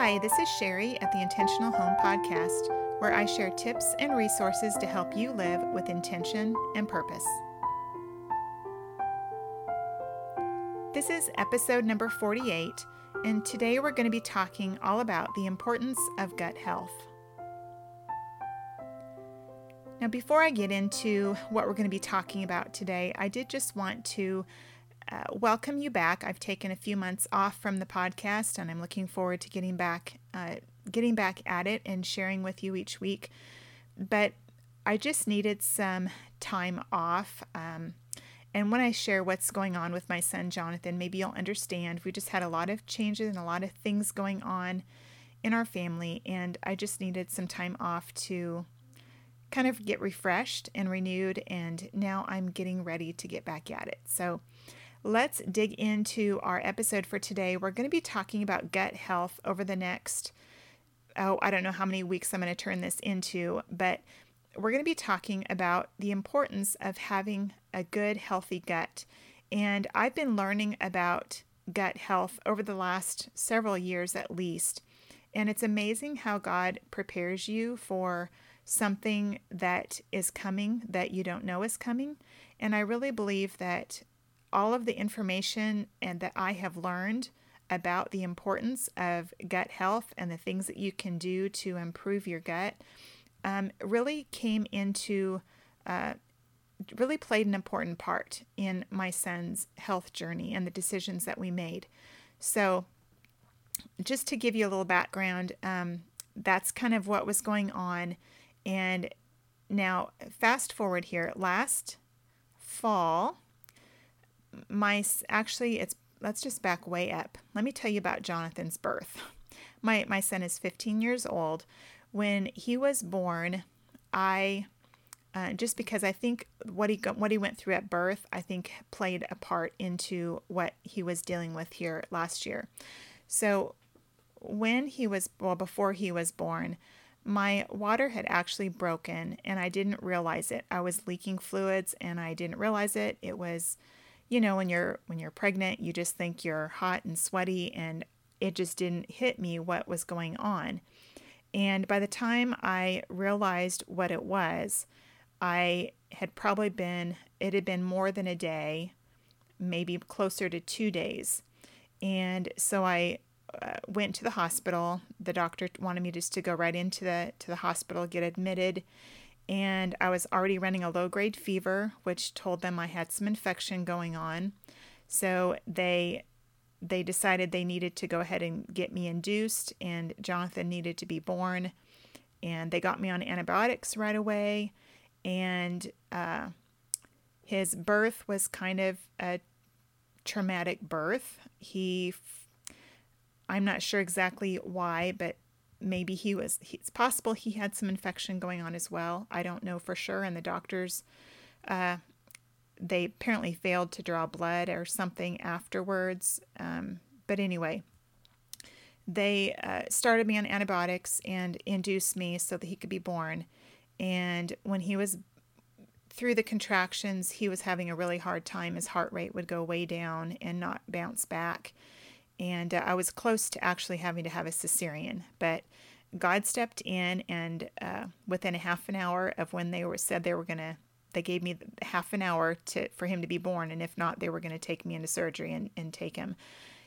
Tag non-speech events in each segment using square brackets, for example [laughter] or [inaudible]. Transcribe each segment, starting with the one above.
Hi, this is Sherry at the Intentional Home Podcast, where I share tips and resources to help you live with intention and purpose. This is episode number 48, and today we're going to be talking all about the importance of gut health. Now, before I get into what we're going to be talking about today, I did just want to uh, welcome you back. I've taken a few months off from the podcast, and I'm looking forward to getting back, uh, getting back at it and sharing with you each week. But I just needed some time off. Um, and when I share what's going on with my son Jonathan, maybe you'll understand. We just had a lot of changes and a lot of things going on in our family, and I just needed some time off to kind of get refreshed and renewed. And now I'm getting ready to get back at it. So let's dig into our episode for today. We're going to be talking about gut health over the next, oh, I don't know how many weeks I'm going to turn this into, but we're going to be talking about the importance of having a good, healthy gut. And I've been learning about gut health over the last several years at least. And it's amazing how God prepares you for something that is coming that you don't know is coming. And I really believe that all of the information and that I have learned about the importance of gut health and the things that you can do to improve your gut um, really came into uh, really played an important part in my son's health journey and the decisions that we made. So, just to give you a little background, um, that's kind of what was going on. And now, fast forward here, last fall, my actually it's let's just back way up. Let me tell you about Jonathan's birth. My my son is 15 years old. When he was born, I uh, just because I think what he what he went through at birth, I think played a part into what he was dealing with here last year. So when he was well before he was born, my water had actually broken and I didn't realize it. I was leaking fluids and I didn't realize it. It was you know when you're when you're pregnant you just think you're hot and sweaty and it just didn't hit me what was going on. And by the time i realized what it was i had probably been it had been more than a day maybe closer to two days. And so i uh, went to the hospital. The doctor wanted me just to go right into the to the hospital get admitted and I was already running a low grade fever, which told them I had some infection going on. So they they decided they needed to go ahead and get me induced, and Jonathan needed to be born. And they got me on antibiotics right away. And uh, his birth was kind of a traumatic birth. He, I'm not sure exactly why, but maybe he was it's possible he had some infection going on as well. I don't know for sure. And the doctors uh, they apparently failed to draw blood or something afterwards. Um, but anyway they uh, started me on antibiotics and induced me so that he could be born. And when he was through the contractions he was having a really hard time. His heart rate would go way down and not bounce back and uh, I was close to actually having to have a cesarean, but God stepped in, and uh, within a half an hour of when they were said they were going to, they gave me half an hour to for him to be born, and if not, they were going to take me into surgery and, and take him.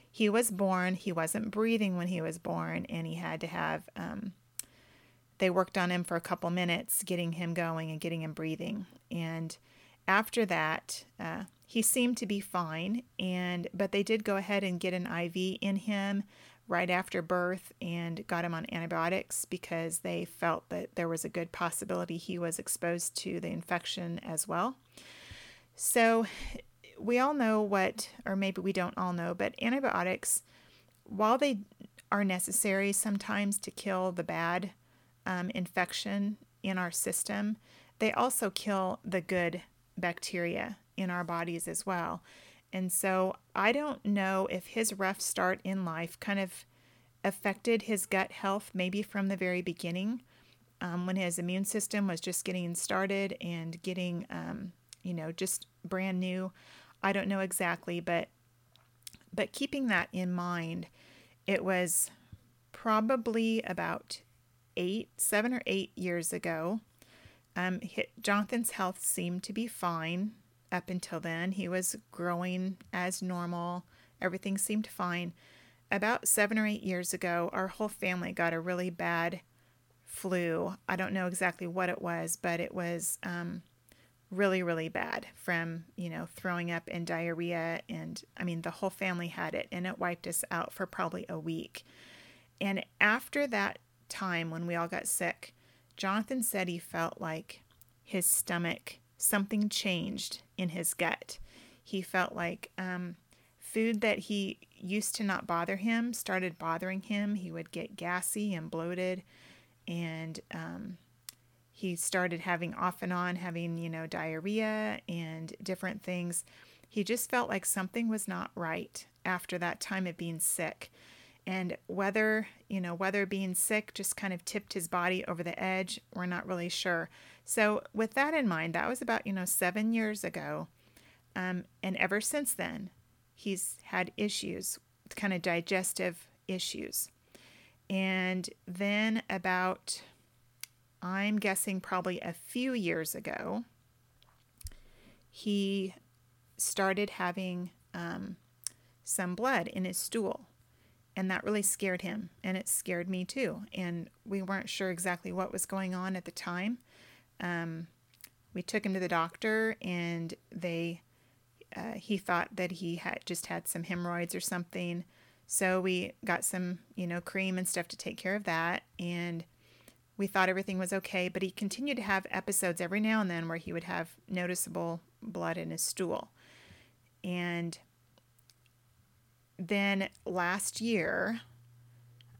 He was born. He wasn't breathing when he was born, and he had to have. Um, they worked on him for a couple minutes, getting him going and getting him breathing, and after that, uh, he seemed to be fine, and but they did go ahead and get an IV in him right after birth and got him on antibiotics because they felt that there was a good possibility he was exposed to the infection as well. So we all know what, or maybe we don't all know, but antibiotics, while they are necessary sometimes to kill the bad um, infection in our system, they also kill the good bacteria in our bodies as well. And so I don't know if his rough start in life kind of affected his gut health maybe from the very beginning um, when his immune system was just getting started and getting, um, you know, just brand new. I don't know exactly, but but keeping that in mind, it was probably about eight, seven or eight years ago. Um, Jonathan's health seemed to be fine up until then. He was growing as normal, everything seemed fine. About seven or eight years ago, our whole family got a really bad flu. I don't know exactly what it was, but it was um, really, really bad from, you know, throwing up and diarrhea. And I mean, the whole family had it, and it wiped us out for probably a week. And after that time when we all got sick, Jonathan said he felt like his stomach, something changed in his gut. He felt like um, food that he used to not bother him started bothering him. He would get gassy and bloated, and um, he started having off and on having, you know, diarrhea and different things. He just felt like something was not right after that time of being sick. And whether, you know, whether being sick just kind of tipped his body over the edge, we're not really sure. So, with that in mind, that was about, you know, seven years ago. Um, and ever since then, he's had issues, kind of digestive issues. And then about I'm guessing probably a few years ago, he started having um, some blood in his stool. And that really scared him. And it scared me too. And we weren't sure exactly what was going on at the time. Um, we took him to the doctor, and they uh, he thought that he had just had some hemorrhoids or something. So we got some, you know, cream and stuff to take care of that. And we thought everything was okay, but he continued to have episodes every now and then where he would have noticeable blood in his stool. And then last year,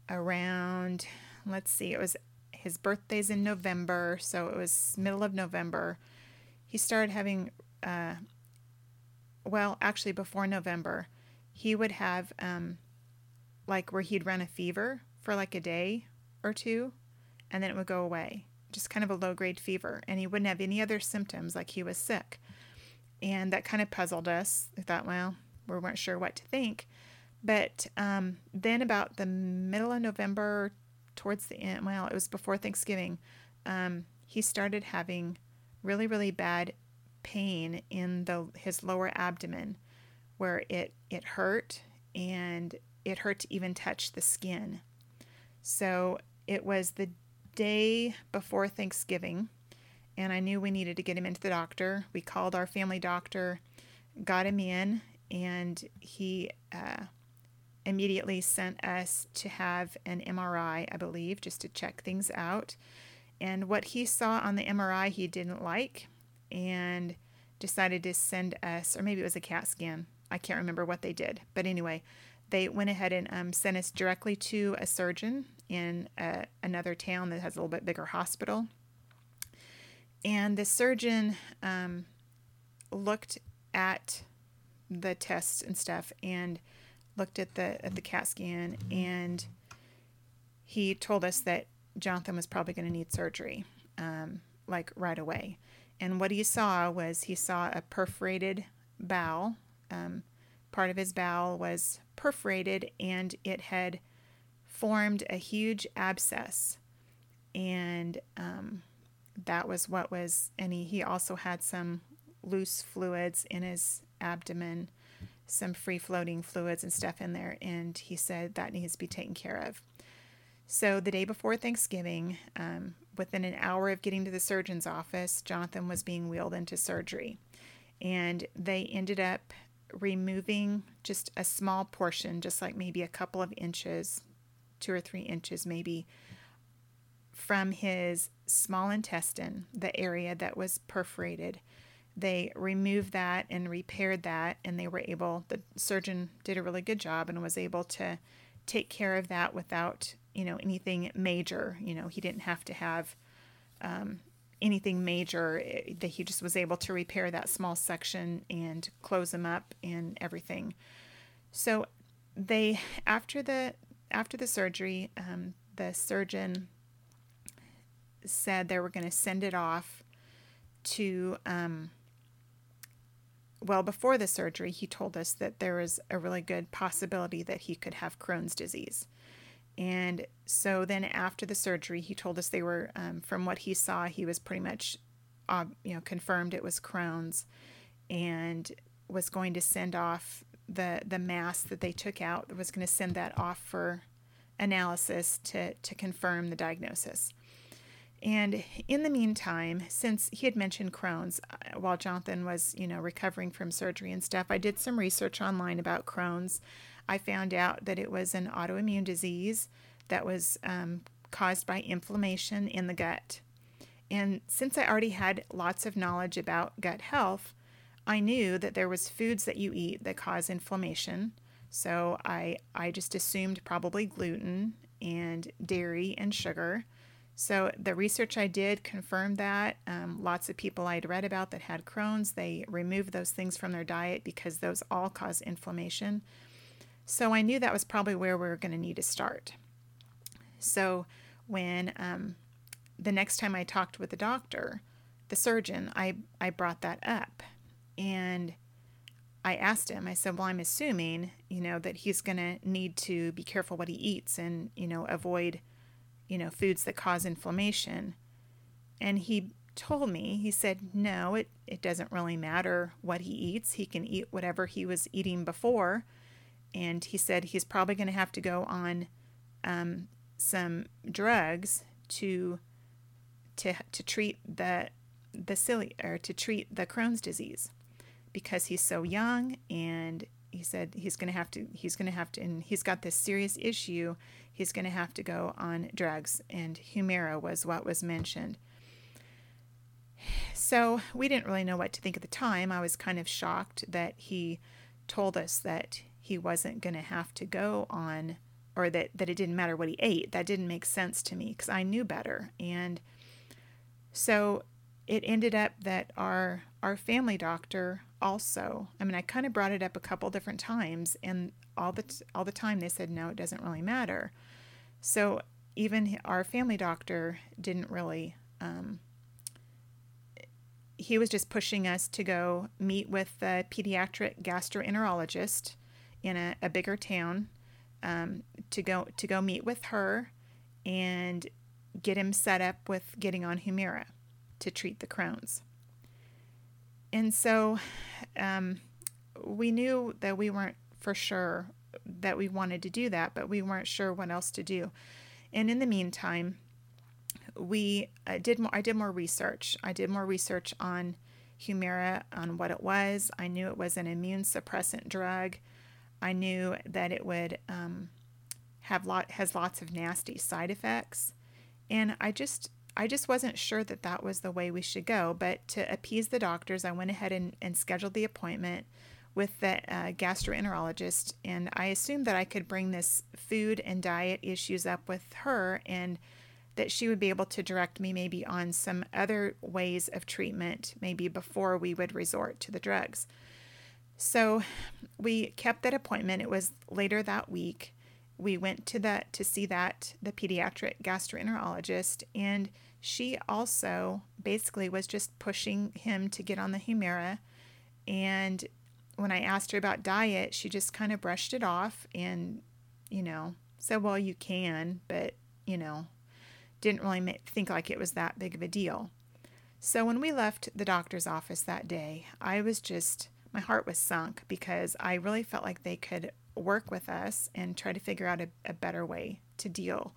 around, let's see, it was his birthday's in November, so it was middle of November. He started having, uh, well, actually, before November, he would have, um, like, where he'd run a fever for like a day or two and then it would go away. Just kind of a low grade fever. And he wouldn't have any other symptoms like he was sick. And that kind of puzzled us. We thought, well, we weren't sure what to think. But um, then, about the middle of November, towards the end, well, it was before Thanksgiving, um, he started having really, really bad pain in the his lower abdomen, where it it hurt and it hurt to even touch the skin. So it was the day before Thanksgiving, and I knew we needed to get him into the doctor. We called our family doctor, got him in, and he uh, immediately sent us to have an MRI, I believe, just to check things out. And what he saw on the MRI he didn't like and decided to send us, or maybe it was a CAT scan. I can't remember what they did. But anyway, they went ahead and um, sent us directly to a surgeon in a, another town that has a little bit bigger hospital. And the surgeon um, looked at the tests and stuff and looked at the at the CAT scan and he told us that Jonathan was probably going to need surgery, um, like right away. And what he saw was he saw a perforated bowel. Um, part of his bowel was perforated and it had formed a huge abscess. And um, that was what was, and he, he also had some loose fluids in his abdomen, some free floating fluids and stuff in there. And he said that needs to be taken care of. So the day before Thanksgiving, um, within an hour of getting to the surgeon's office, Jonathan was being wheeled into surgery. And they ended up removing just a small portion, just like maybe a couple of inches, two or three inches maybe, from his small intestine, the area that was perforated. They removed that and repaired that, and they were able, the surgeon did a really good job and was able to take care of that without, you know, anything major. You know, he didn't have to have um, anything major that he just was able to repair that small section and close them up and everything so they after the after the surgery um, the surgeon said they were going to send it off to um, well before the surgery he told us that there was a really good possibility that he could have crohn's disease And so then after the surgery, he told us they were, um, from what he saw, he was pretty much, uh, you know, confirmed it was Crohn's, and was going to send off the the mass that they took out. Was going to send that off for analysis to to confirm the diagnosis. And in the meantime, since he had mentioned Crohn's uh, while Jonathan was, you know, recovering from surgery and stuff, I did some research online about Crohn's. I found out that it was an autoimmune disease that was um, caused by inflammation in the gut. And since I already had lots of knowledge about gut health, I knew that there was foods that you eat that cause inflammation. So I I just assumed probably gluten and dairy and sugar. So the research I did confirmed that. Um, lots of people I'd read about that had Crohn's, they removed those things from their diet because those all cause inflammation. So I knew that was probably where we were going to need to start. So when um, the next time I talked with the doctor, the surgeon, I, I brought that up. And I asked him, I said, Well, I'm assuming, you know, that he's going to need to be careful what he eats and, you know, avoid you know, foods that cause inflammation. And he told me, he said, no, it, it doesn't really matter what he eats. He can eat whatever he was eating before. And he said he's probably going to have to go on um, some drugs to to to treat the the silly or to treat the Crohn's disease because he's so young and he said he's going to have to he's going to have to and he's got this serious issue he's going to have to go on drugs and humira was what was mentioned. So we didn't really know what to think at the time. I was kind of shocked that he told us that he wasn't going to have to go on or that, that it didn't matter what he ate. That didn't make sense to me because i knew better. And so it ended up that our our family doctor also i mean i kind of brought it up a couple different times and all the t- all the time they said no it doesn't really matter so even our family doctor didn't really um, he was just pushing us to go meet with the pediatric gastroenterologist in a, a bigger town um, to go to go meet with her and get him set up with getting on Humira to treat the Crohn's. And so um, we knew that we weren't for sure that we wanted to do that, but we weren't sure what else to do. And in the meantime, we uh, did more. I did more research. I did more research on Humira, on what it was. I knew it was an immune suppressant drug. I knew that it would um, have lot has lots of nasty side effects, and I just I just wasn't sure that that was the way we should go. But to appease the doctors, I went ahead and, and scheduled the appointment with the uh, gastroenterologist. And I assumed that I could bring this food and diet issues up with her and that she would be able to direct me maybe on some other ways of treatment, maybe before we would resort to the drugs. So we kept that appointment. It was later that week we went to the to see that the pediatric gastroenterologist and she also basically was just pushing him to get on the Humira and when I asked her about diet, she just kind of brushed it off and you know, said, "Well, you can, but, you know, didn't really think like it was that big of a deal." So when we left the doctor's office that day, I was just my heart was sunk because I really felt like they could work with us and try to figure out a, a better way to deal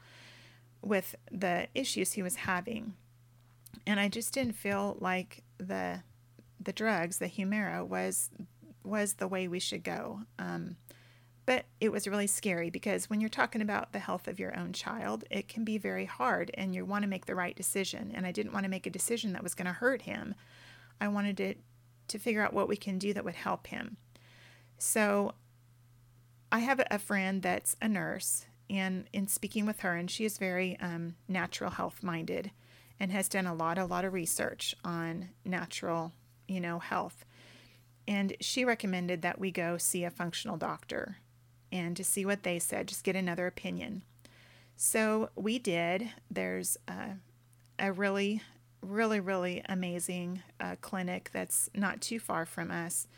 with the issues he was having. And I just didn't feel like the the drugs, the Humira, was was the way we should go. Um, but it was really scary because when you're talking about the health of your own child, it can be very hard and you want to make the right decision. And I didn't want to make a decision that was going to hurt him. I wanted to, to figure out what we can do that would help him. So I have a friend that's a nurse, and in speaking with her, and she is very um, natural health minded and has done a lot, a lot of research on natural, you know, health. And she recommended that we go see a functional doctor and to see what they said, just get another opinion. So we did. There's a, a really, really, really amazing uh, clinic that's not too far from us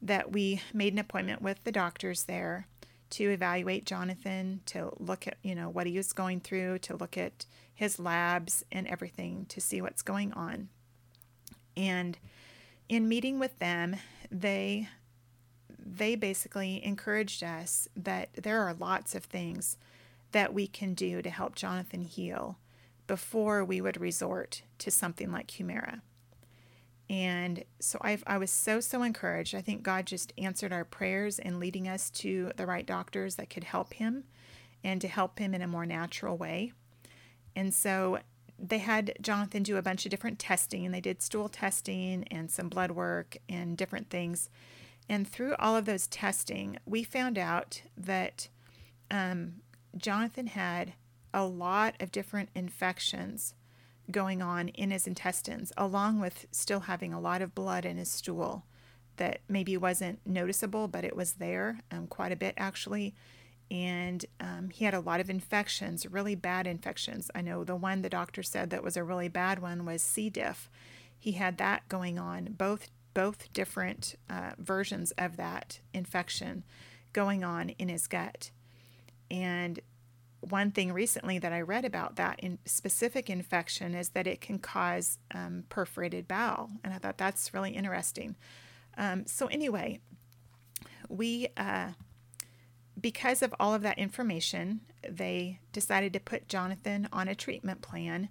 that we made an appointment with the doctors there to evaluate Jonathan, to look at, you know, what he was going through, to look at his labs and everything to see what's going on. And in meeting with them, they they basically encouraged us that there are lots of things that we can do to help Jonathan heal before we would resort to something like Humira. And so i I was so, so encouraged. I think God just answered our prayers and leading us to the right doctors that could help him and to help him in a more natural way. And so they had Jonathan do a bunch of different testing, and they did stool testing and some blood work and different things. And through all of those testing, we found out that um, Jonathan had a lot of different infections going on in his intestines, along with still having a lot of blood in his stool that maybe wasn't noticeable, but it was there um, quite a bit actually. And um, he had a lot of infections, really bad infections. I know the one the doctor said that was a really bad one was C. diff. He had that going on, both both different uh, versions of that infection going on in his gut. And one thing recently that I read about that in specific infection is that it can cause um, perforated bowel, and I thought that's really interesting. Um, so anyway, we uh, because of all of that information, they decided to put Jonathan on a treatment plan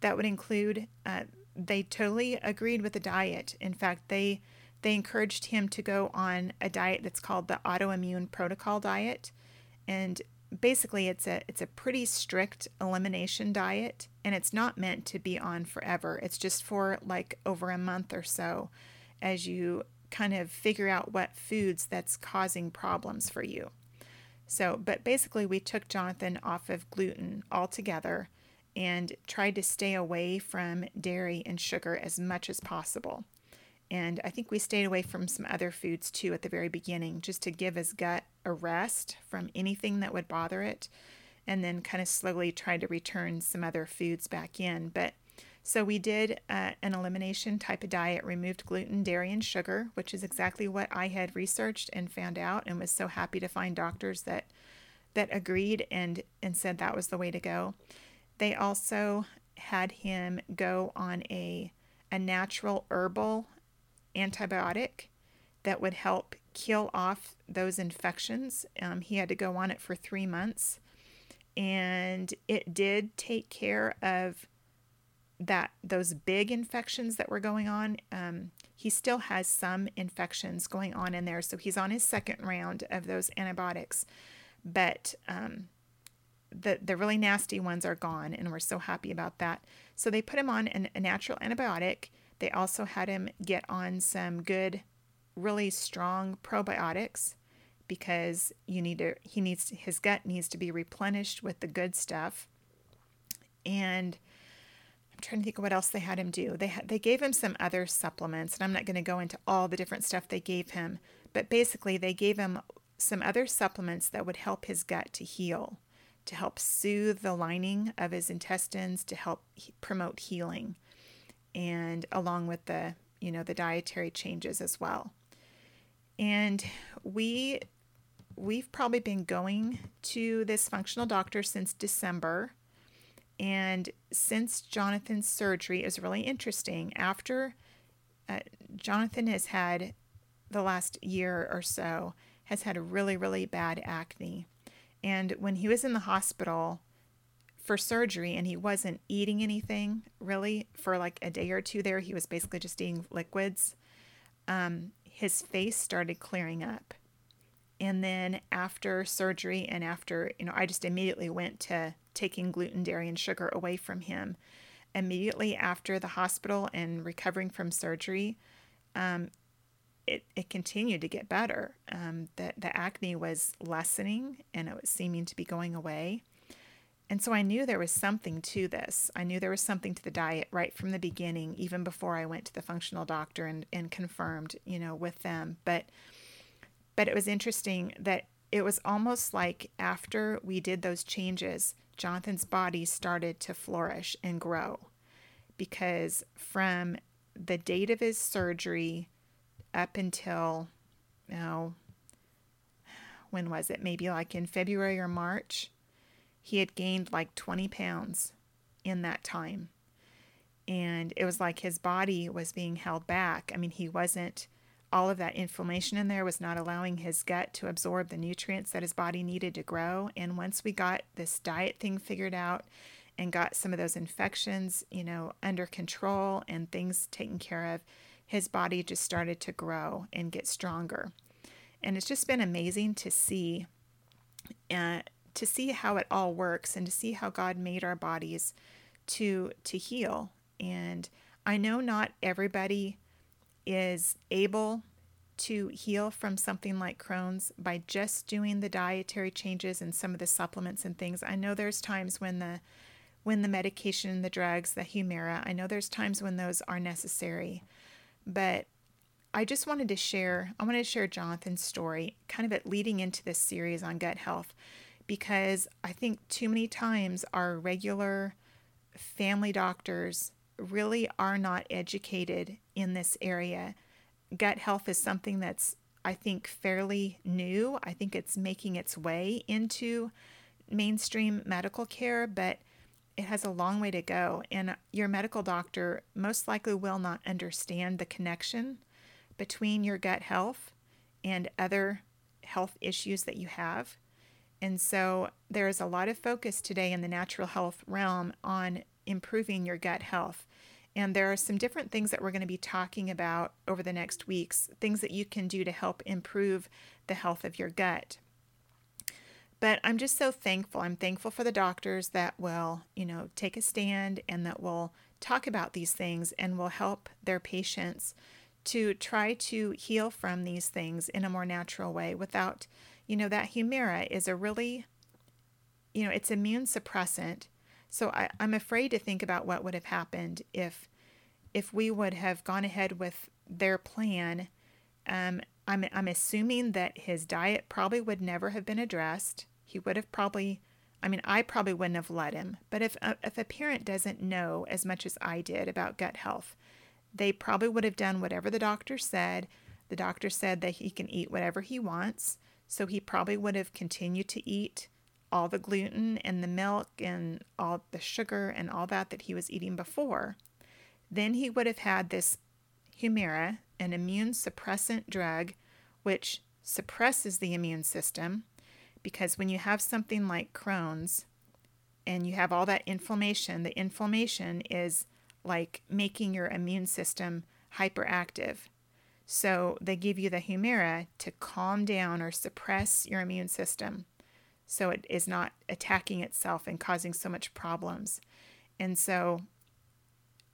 that would include. Uh, they totally agreed with the diet. In fact, they they encouraged him to go on a diet that's called the autoimmune protocol diet, and basically it's a it's a pretty strict elimination diet and it's not meant to be on forever. It's just for like over a month or so as you kind of figure out what foods that's causing problems for you. So, but basically we took Jonathan off of gluten altogether and tried to stay away from dairy and sugar as much as possible. And I think we stayed away from some other foods too at the very beginning, just to give his gut a rest from anything that would bother it, and then kind of slowly try to return some other foods back in. But so we did uh, an elimination type of diet, removed gluten, dairy, and sugar, which is exactly what I had researched and found out, and was so happy to find doctors that that agreed and and said that was the way to go. They also had him go on a a natural herbal antibiotic that would help kill off those infections. Um, he had to go on it for three months, and it did take care of that those big infections that were going on. Um, he still has some infections going on in there, so he's on his second round of those antibiotics, but um, the the really nasty ones are gone, and we're so happy about that. So they put him on an, a natural antibiotic they also had him get on some good, really strong probiotics because you need to he needs his gut needs to be replenished with the good stuff. And I'm trying to think of what else they had him do. They they gave him some other supplements, and I'm not going to go into all the different stuff they gave him, but basically they gave him some other supplements that would help his gut to heal, to help soothe the lining of his intestines, to help promote healing and along with the you know the dietary changes as well and we we've probably been going to this functional doctor since december and since jonathan's surgery is really interesting after uh, jonathan has had the last year or so has had a really really bad acne and when he was in the hospital for surgery and he wasn't eating anything really for like a day or two there. He was basically just eating liquids. Um, his face started clearing up. And then after surgery and after, you know, I just immediately went to taking gluten, dairy, and sugar away from him. Immediately after the hospital and recovering from surgery, um, it, it continued to get better. Um, the, the acne was lessening and it was seeming to be going away. And so I knew there was something to this. I knew there was something to the diet right from the beginning, even before I went to the functional doctor and, and confirmed, you know, with them. But but it was interesting that it was almost like after we did those changes, Jonathan's body started to flourish and grow. Because from the date of his surgery up until, you know, when was it? Maybe like in February or March. He had gained like 20 pounds in that time. And it was like his body was being held back. I mean, he wasn't, all of that inflammation in there was not allowing his gut to absorb the nutrients that his body needed to grow. And once we got this diet thing figured out and got some of those infections, you know, under control and things taken care of, his body just started to grow and get stronger. And it's just been amazing to see uh, to see how it all works and to see how God made our bodies to to heal. And I know not everybody is able to heal from something like Crohn's by just doing the dietary changes and some of the supplements and things. I know there's times when the when the medication, the drugs, the Humira, I know there's times when those are necessary. But I just wanted to share, I wanted to share Jonathan's story, kind of leading into this series on gut health, because I think too many times our regular family doctors really are not educated in this area. Gut health is something that's, I think, fairly new. I think it's making its way into mainstream medical care, but it has a long way to go. And your medical doctor most likely will not understand the connection between your gut health and other health issues that you have. And so there is a lot of focus today in the natural health realm on improving your gut health. And there are some different things that we're going to be talking about over the next weeks, things that you can do to help improve the health of your gut. But I'm just so thankful. I'm thankful for the doctors that will, you know, take a stand and that will talk about these things and will help their patients to try to heal from these things in a more natural way without, you know, that Humira is a really, you know, it's immune suppressant. So I, I'm afraid to think about what would have happened if if we would have gone ahead with their plan. Um, I'm, I'm assuming that his diet probably would never have been addressed. He would have probably, I mean, I probably wouldn't have let him. But if, if a parent doesn't know as much as I did about gut health, they probably would have done whatever the doctor said. The doctor said that he can eat whatever he wants, so he probably would have continued to eat all the gluten and the milk and all the sugar and all that that he was eating before. Then he would have had this Humira, an immune suppressant drug, which suppresses the immune system because when you have something like Crohn's and you have all that inflammation, the inflammation is like making your immune system hyperactive. So they give you the Humira to calm down or suppress your immune system so it is not attacking itself and causing so much problems. And so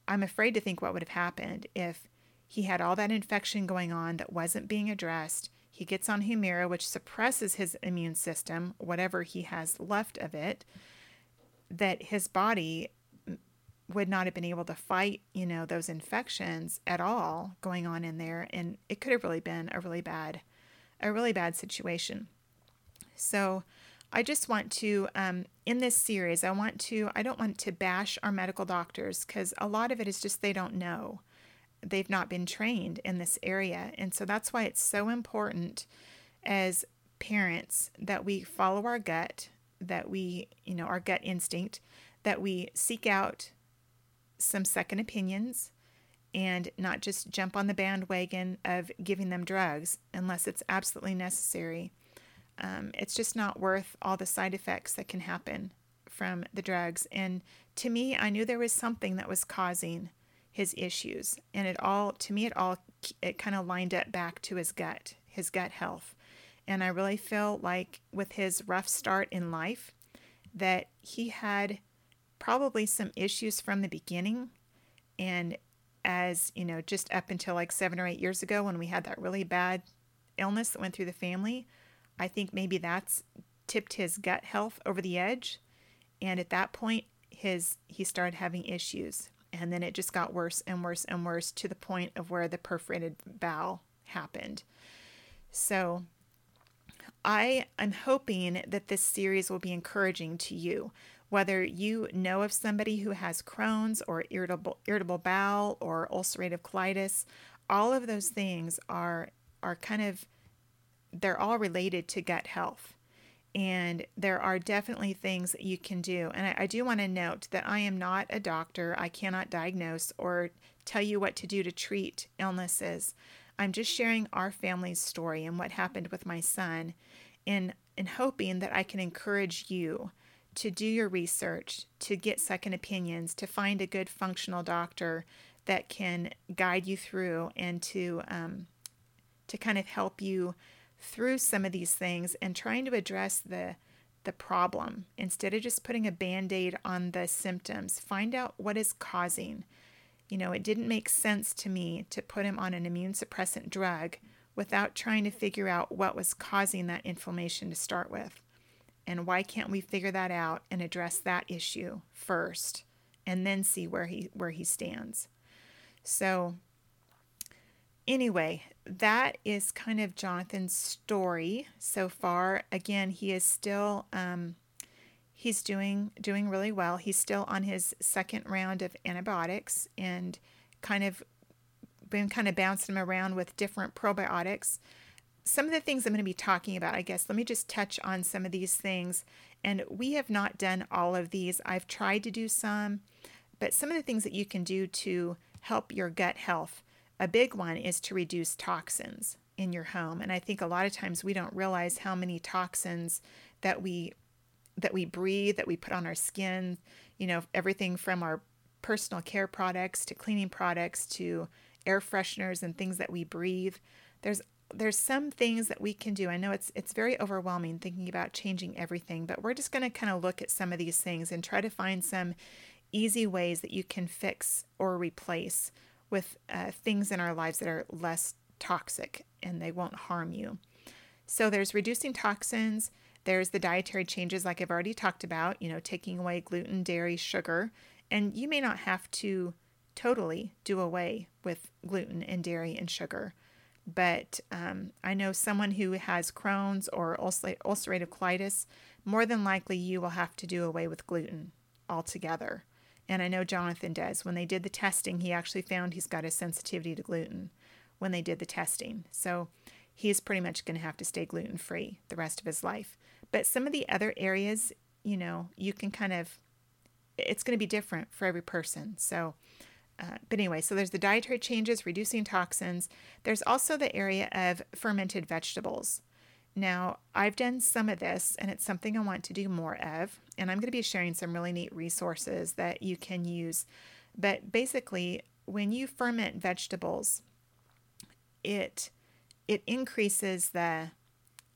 I'm afraid to think what would have happened if he had all that infection going on that wasn't being addressed. He gets on Humira, which suppresses his immune system, whatever he has left of it, that his body would not have been able to fight, you know, those infections at all going on in there. And it could have really been a really bad, a really bad situation. So I just want to, um, in this series, I want to, I don't want to bash our medical doctors because a lot of it is just they don't know. They've not been trained in this area. And so that's why it's so important as parents that we follow our gut, that we, you know, our gut instinct, that we seek out some second opinions and not just jump on the bandwagon of giving them drugs unless it's absolutely necessary. Um, it's just not worth all the side effects that can happen from the drugs. And to me, I knew there was something that was causing his issues, and it all to me it all it kind of lined up back to his gut, his gut health. And I really feel like with his rough start in life, that he had probably some issues from the beginning. And as you know, just up until like seven or eight years ago when we had that really bad illness that went through the family, I think maybe that's tipped his gut health over the edge. And at that point, his he started having issues. And then it just got worse and worse and worse to the point of where the perforated bowel happened. So I am hoping that this series will be encouraging to you whether you know of somebody who has Crohn's or irritable irritable bowel or ulcerative colitis, all of those things are are kind of they're all related to gut health. And there are definitely things that you can do. And I, I do want to note that I am not a doctor. I cannot diagnose or tell you what to do to treat illnesses. I'm just sharing our family's story and what happened with my son in, in hoping that I can encourage you to do your research, to get second opinions, to find a good functional doctor that can guide you through and to um, to kind of help you through some of these things and trying to address the the problem instead of just putting a band-aid on the symptoms. Find out what is causing you know it didn't make sense to me to put him on an immune suppressant drug without trying to figure out what was causing that inflammation to start with. And why can't we figure that out and address that issue first and then see where he where he stands? So anyway that is kind of jonathan's story so far. Again he is still um, he's doing doing really well he's still on his second round of antibiotics and kind of been kind of bouncing him around with different probiotics some of the things I'm going to be talking about, I guess, let me just touch on some of these things. And we have not done all of these. I've tried to do some, but some of the things that you can do to help your gut health, a big one is to reduce toxins in your home. And I think a lot of times we don't realize how many toxins that we that we breathe, that we put on our skin, you know, everything from our personal care products to cleaning products to air fresheners and things that we breathe. There's there's some things that we can do. I know it's it's very overwhelming thinking about changing everything, but we're just going to kind of look at some of these things and try to find some easy ways that you can fix or replace with uh, things in our lives that are less toxic and they won't harm you. So there's reducing toxins, there's the dietary changes like I've already talked about, you know, taking away gluten, dairy, sugar, and you may not have to totally do away with gluten and dairy and sugar but um, I know someone who has Crohn's or ulcerative colitis, more than likely you will have to do away with gluten altogether. And I know Jonathan does. When they did the testing, he actually found he's got a sensitivity to gluten when they did the testing. So he's pretty much going to have to stay gluten free the rest of his life. But some of the other areas, you know, you can kind of, it's going to be different for every person. So, uh, but anyway, so there's the dietary changes, reducing toxins. There's also the area of fermented vegetables. Now, I've done some of this and it's something I want to do more of. And I'm going to be sharing some really neat resources that you can use. But basically, when you ferment vegetables, it it increases the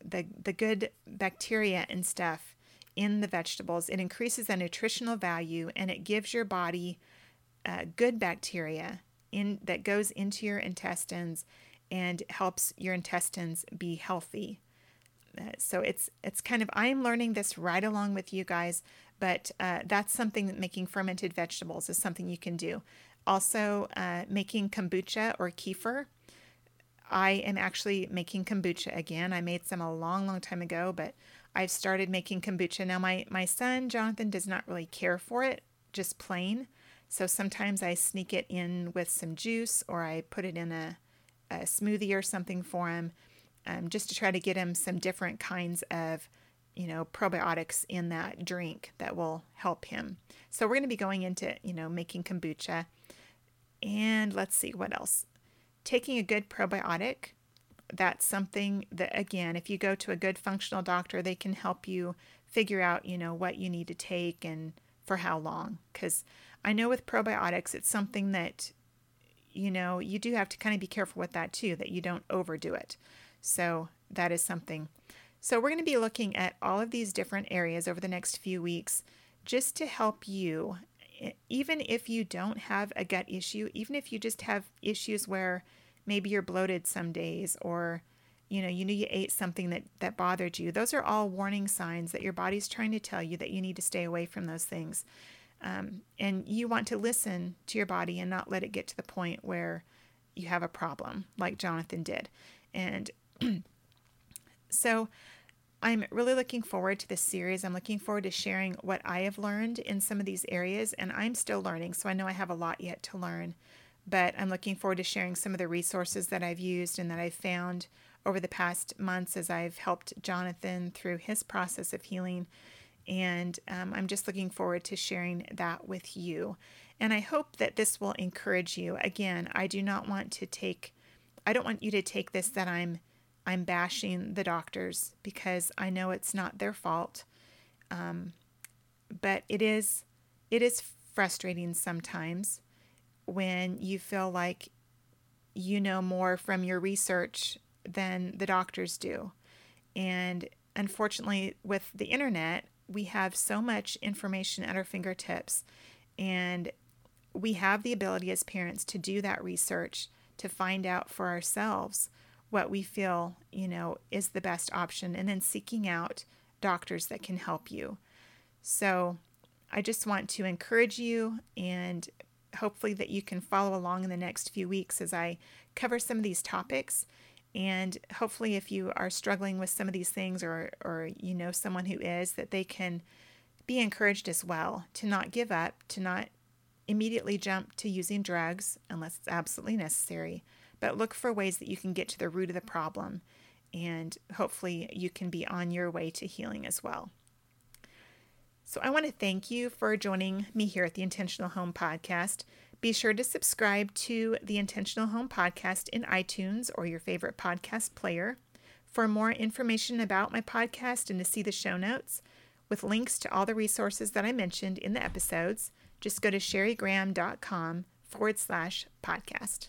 the the good bacteria and stuff in the vegetables. It increases the nutritional value and it gives your body uh, good bacteria in that goes into your intestines and helps your intestines be healthy. Uh, so it's it's kind of I am learning this right along with you guys, but uh, that's something that making fermented vegetables is something you can do. Also, uh, making kombucha or kefir. I am actually making kombucha again. I made some a long, long time ago, but I've started making kombucha now. My my son Jonathan does not really care for it, just plain. So sometimes I sneak it in with some juice or I put it in a, a smoothie or something for him um, just to try to get him some different kinds of you know probiotics in that drink that will help him. So we're going to be going into you know making kombucha and let's see what else. Taking a good probiotic that's something that again if you go to a good functional doctor they can help you figure out you know what you need to take and for how long because I know with probiotics, it's something that, you know, you do have to kind of be careful with that too, that you don't overdo it. So that is something. So we're going to be looking at all of these different areas over the next few weeks just to help you, even if you don't have a gut issue, even if you just have issues where maybe you're bloated some days or you know you knew you ate something that that bothered you those are all warning signs that your body's trying to tell you that you need to stay away from those things um, and you want to listen to your body and not let it get to the point where you have a problem, like Jonathan did. And [clears throat] so I'm really looking forward to this series. I'm looking forward to sharing what I have learned in some of these areas, and I'm still learning, so I know I have a lot yet to learn. But I'm looking forward to sharing some of the resources that I've used and that I've found over the past months as I've helped Jonathan through his process of healing. And um, I'm just looking forward to sharing that with you. And I hope that this will encourage you. Again, I do not want to take, I don't want you to take this that I'm. I'm bashing the doctors because I know it's not their fault. Um, but it is it is frustrating sometimes when you feel like you know more from your research than the doctors do. And unfortunately, with the internet, we have so much information at our fingertips, and we have the ability as parents to do that research to find out for ourselves what we feel, you know, is the best option, and then seeking out doctors that can help you. So, I just want to encourage you and hopefully that you can follow along in the next few weeks as I cover some of these topics. And hopefully, if you are struggling with some of these things or, or you know someone who is, that they can be encouraged as well to not give up, to not immediately jump to using drugs unless it's absolutely necessary, but look for ways that you can get to the root of the problem. And hopefully, you can be on your way to healing as well. So I want to thank you for joining me here at the Intentional Home Podcast. Be sure to subscribe to the Intentional Home Podcast in iTunes or your favorite podcast player. For more information about my podcast and to see the show notes with links to all the resources that I mentioned in the episodes, just go to sherrygraham.com forward slash podcast.